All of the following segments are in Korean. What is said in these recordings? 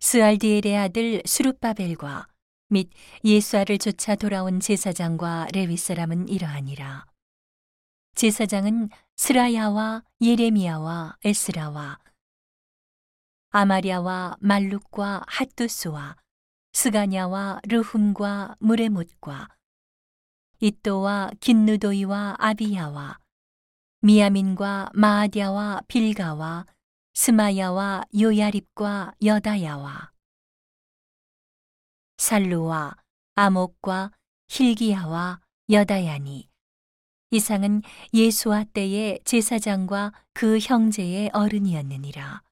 스알디엘의 아들 수룹바벨과 및 예수아를 쫓아 돌아온 제사장과 레위 사람은 이러하니라. 제사장은 스라야와 예레미야와 에스라와 아마랴와 말룩과 핫두스와 스가냐와 르훔과 무레못과 이또와 긴누도이와 아비야와 미야민과 마아디아와 빌가와 스마야와 요야립과 여다야와 살루와 아목과 힐기야와 여다야니 이상은 예수와 때의 제사장과 그 형제의 어른이었느니라.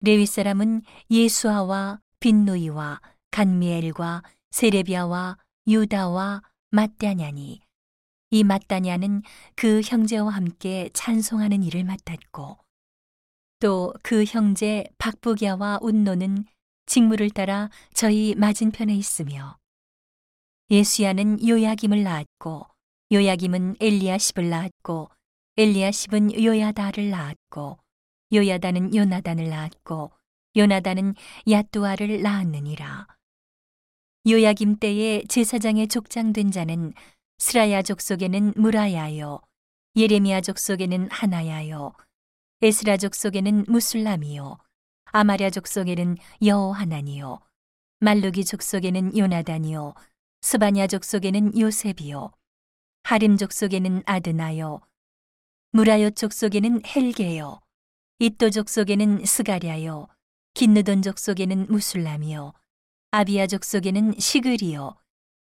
레위 사람은 예수아와 빈누이와 간미엘과 세레비아와 유다와 mat다냐니 이 mat다냐는 그 형제와 함께 찬송하는 일을 맡았고 또 그 형제 박부기야와 운노는 직무를 따라 저희 맞은편에 있으며 예수야는 요야김을 낳았고 요야김은 엘리야십을 낳았고 엘리야십은 요야다를 낳았고 요야다는 요나단을 낳았고 요나단은 야뚜아를 낳았느니라. 요야김 때에 제사장의 족장된 자는 스라야 족 속에는 무라야요 예레미야 족 속에는 하나야요 에스라 족 속에는 무술람이요. 아마랴 족 속에는 여호하나니요. 말루기 족 속에는 요나단이요. 스바냐 족 속에는 요셉이요. 하림 족 속에는 아드나요. 무라요 족 속에는 헬게요. 이또 족 속에는 스가랴요. 긴느돈 족 속에는 무술람이요. 아비야 족 속에는 시그리요.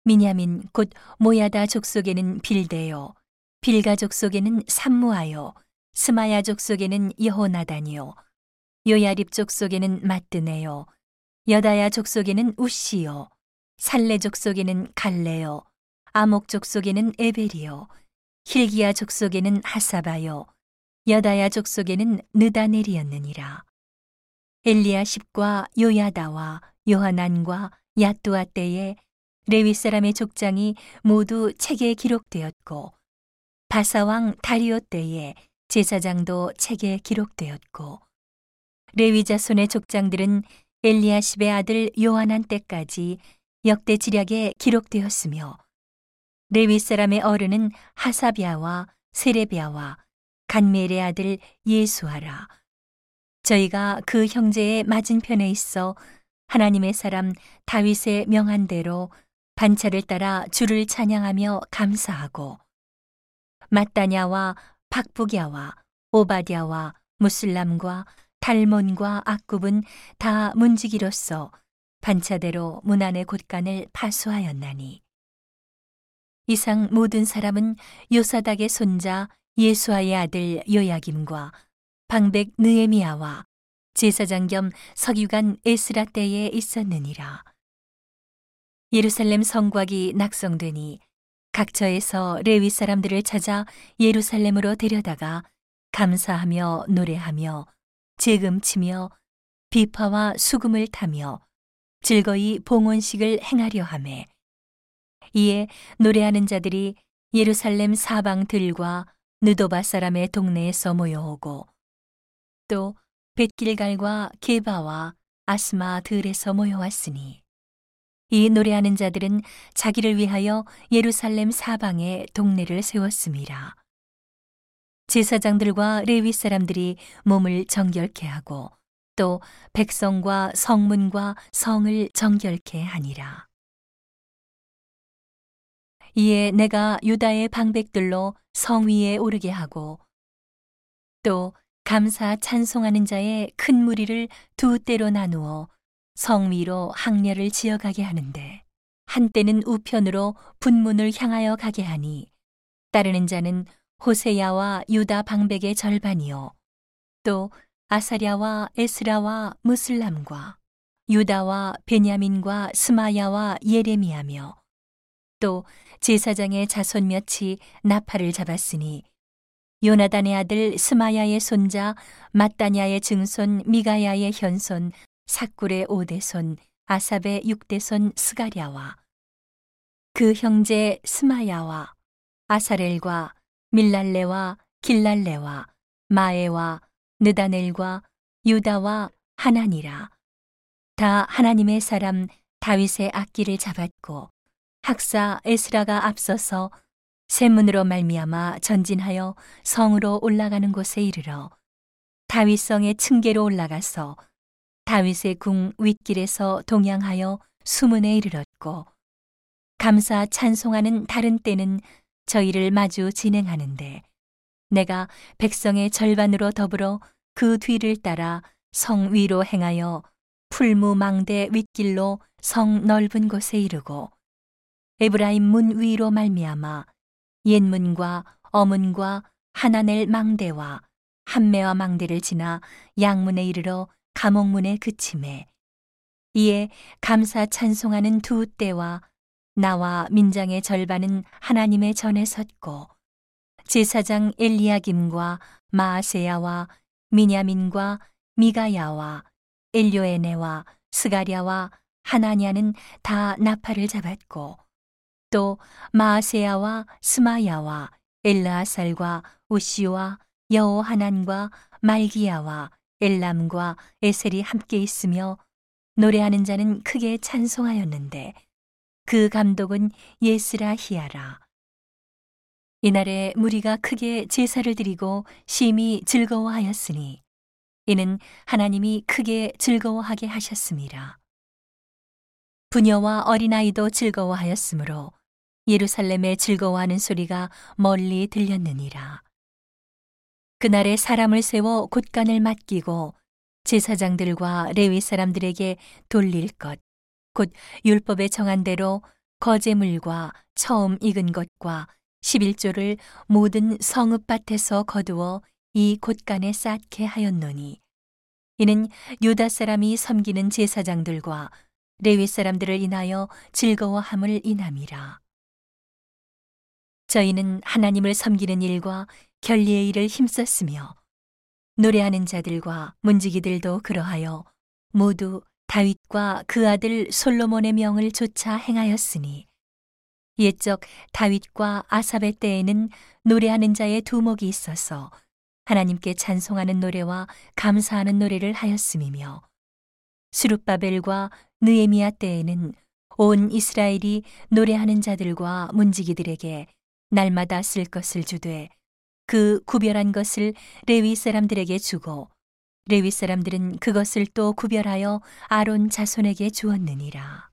미냐민 곧 모야다 족 속에는 빌데요. 빌가 족 속에는 삼무아요 스마야 족속에는 여호나단이요 요야립 족속에는 마뜨네요 여다야 족속에는 우시요 살레 족속에는 갈레요 아목 족속에는 에벨이요 힐기야 족속에는 하사바요 여다야 족속에는 느다넬이었느니라. 엘리야십과 요야다와 요하난과 야뚜아 때에 레위 사람의 족장이 모두 책에 기록되었고 바사왕 다리오 때에 제사장도 책에 기록되었고 레위 자손의 족장들은 엘리야십의 아들 요하난 때까지 역대 지략에 기록되었으며 레위 사람의 어른은 하사비아와 세레비아와 간멜의 아들 예수하라. 저희가 그 형제의 맞은편에 있어 하나님의 사람 다윗의 명한 대로 반차를 따라 주를 찬양하며 감사하고 마따냐와 박부갸와 오바댜와 무슬람과 달몬과 악굽은 다 문지기로서 반차대로 문안의 곳간을 파수하였나니 이상 모든 사람은 요사닥의 손자 예수아의 아들 요야김과 방백 느에미아와 제사장 겸 석유관 에스라 때에 있었느니라. 예루살렘 성곽이 낙성되니 각처에서 레위 사람들을 찾아 예루살렘으로 데려다가 감사하며 노래하며 재금 치며 비파와 수금을 타며 즐거이 봉헌식을 행하려 하매 이에 노래하는 자들이 예루살렘 사방 들과 느도바 사람의 동네에서 모여오고 또 벳길갈과 게바와 아스마 들에서 모여왔으니 이 노래하는 자들은 자기를 위하여 예루살렘 사방에 동네를 세웠습니다. 제사장들과 레위 사람들이 몸을 정결케 하고 또 백성과 성문과 성을 정결케 하니라. 이에 내가 유다의 방백들로 성 위에 오르게 하고 또 감사 찬송하는 자의 큰 무리를 두 때로 나누어 성 위로 항례를 지어가게 하는데 한때는 우편으로 분문을 향하여 가게 하니 따르는 자는 호세야와 유다 방백의 절반이요. 또 아사랴와 에스라와 무슬람과 유다와 베냐민과 스마야와 예레미야며 또 제사장의 자손 몇이 나팔을 잡았으니 요나단의 아들 스마야의 손자 마따냐의 증손 미가야의 현손 사꿀의 오대손 아삽의 육대손 스가랴와 그 형제 스마야와 아사렐과 밀랄레와 길랄레와 마에와 느다넬과 유다와 하나니라. 다 하나님의 사람 다윗의 악기를 잡았고 학사 에스라가 앞서서 샘문으로 말미암아 전진하여 성으로 올라가는 곳에 이르러 다윗성의 층계로 올라가서 다윗의 궁 윗길에서 동양하여 수문에 이르렀고 감사 찬송하는 다른 때는 저희를 마주 진행하는데 내가 백성의 절반으로 더불어 그 뒤를 따라 성 위로 행하여 풀무 망대 윗길로 성 넓은 곳에 이르고 에브라임 문 위로 말미암아 옛문과 어문과 하나넬 망대와 한매와 망대를 지나 양문에 이르러 감옥문에 그침에 이에 감사 찬송하는 두 때와 나와 민장의 절반은 하나님의 전에 섰고 제사장 엘리야김과 마아세야와 미냐민과 미가야와 엘료에네와 스가랴와 하나냐는 다 나팔을 잡았고 또 마아세야와 스마야와 엘라살과 우시와 여호하난과 말기야와 엘람과 에셀이 함께 있으며 노래하는 자는 크게 찬송하였는데 그 감독은 예스라 히야라 이날에 무리가 크게 제사를 드리고 심히 즐거워하였으니 이는 하나님이 크게 즐거워하게 하셨습니다. 부녀와 어린아이도 즐거워하였으므로 예루살렘에 즐거워하는 소리가 멀리 들렸느니라. 그날에 사람을 세워 곳간을 맡기고 제사장들과 레위 사람들에게 돌릴 것, 곧 율법에 정한 대로 거제물과 처음 익은 것과 11조를 모든 성읍밭에서 거두어 이 곳간에 쌓게 하였노니 이는 유다 사람이 섬기는 제사장들과 레위 사람들을 인하여 즐거워함을 인함이라. 저희는 하나님을 섬기는 일과 결리의 일을 힘썼으며 노래하는 자들과 문지기들도 그러하여 모두 다윗과 그 아들 솔로몬의 명을 조차 행하였으니 옛적 다윗과 아삽의 때에는 노래하는 자의 두목이 있어서 하나님께 찬송하는 노래와 감사하는 노래를 하였음이며 수룹바벨과 느에미아 때에는 온 이스라엘이 노래하는 자들과 문지기들에게 날마다 쓸 것을 주되 그 구별한 것을 레위 사람들에게 주고 레위 사람들은 그것을 또 구별하여 아론 자손에게 주었느니라.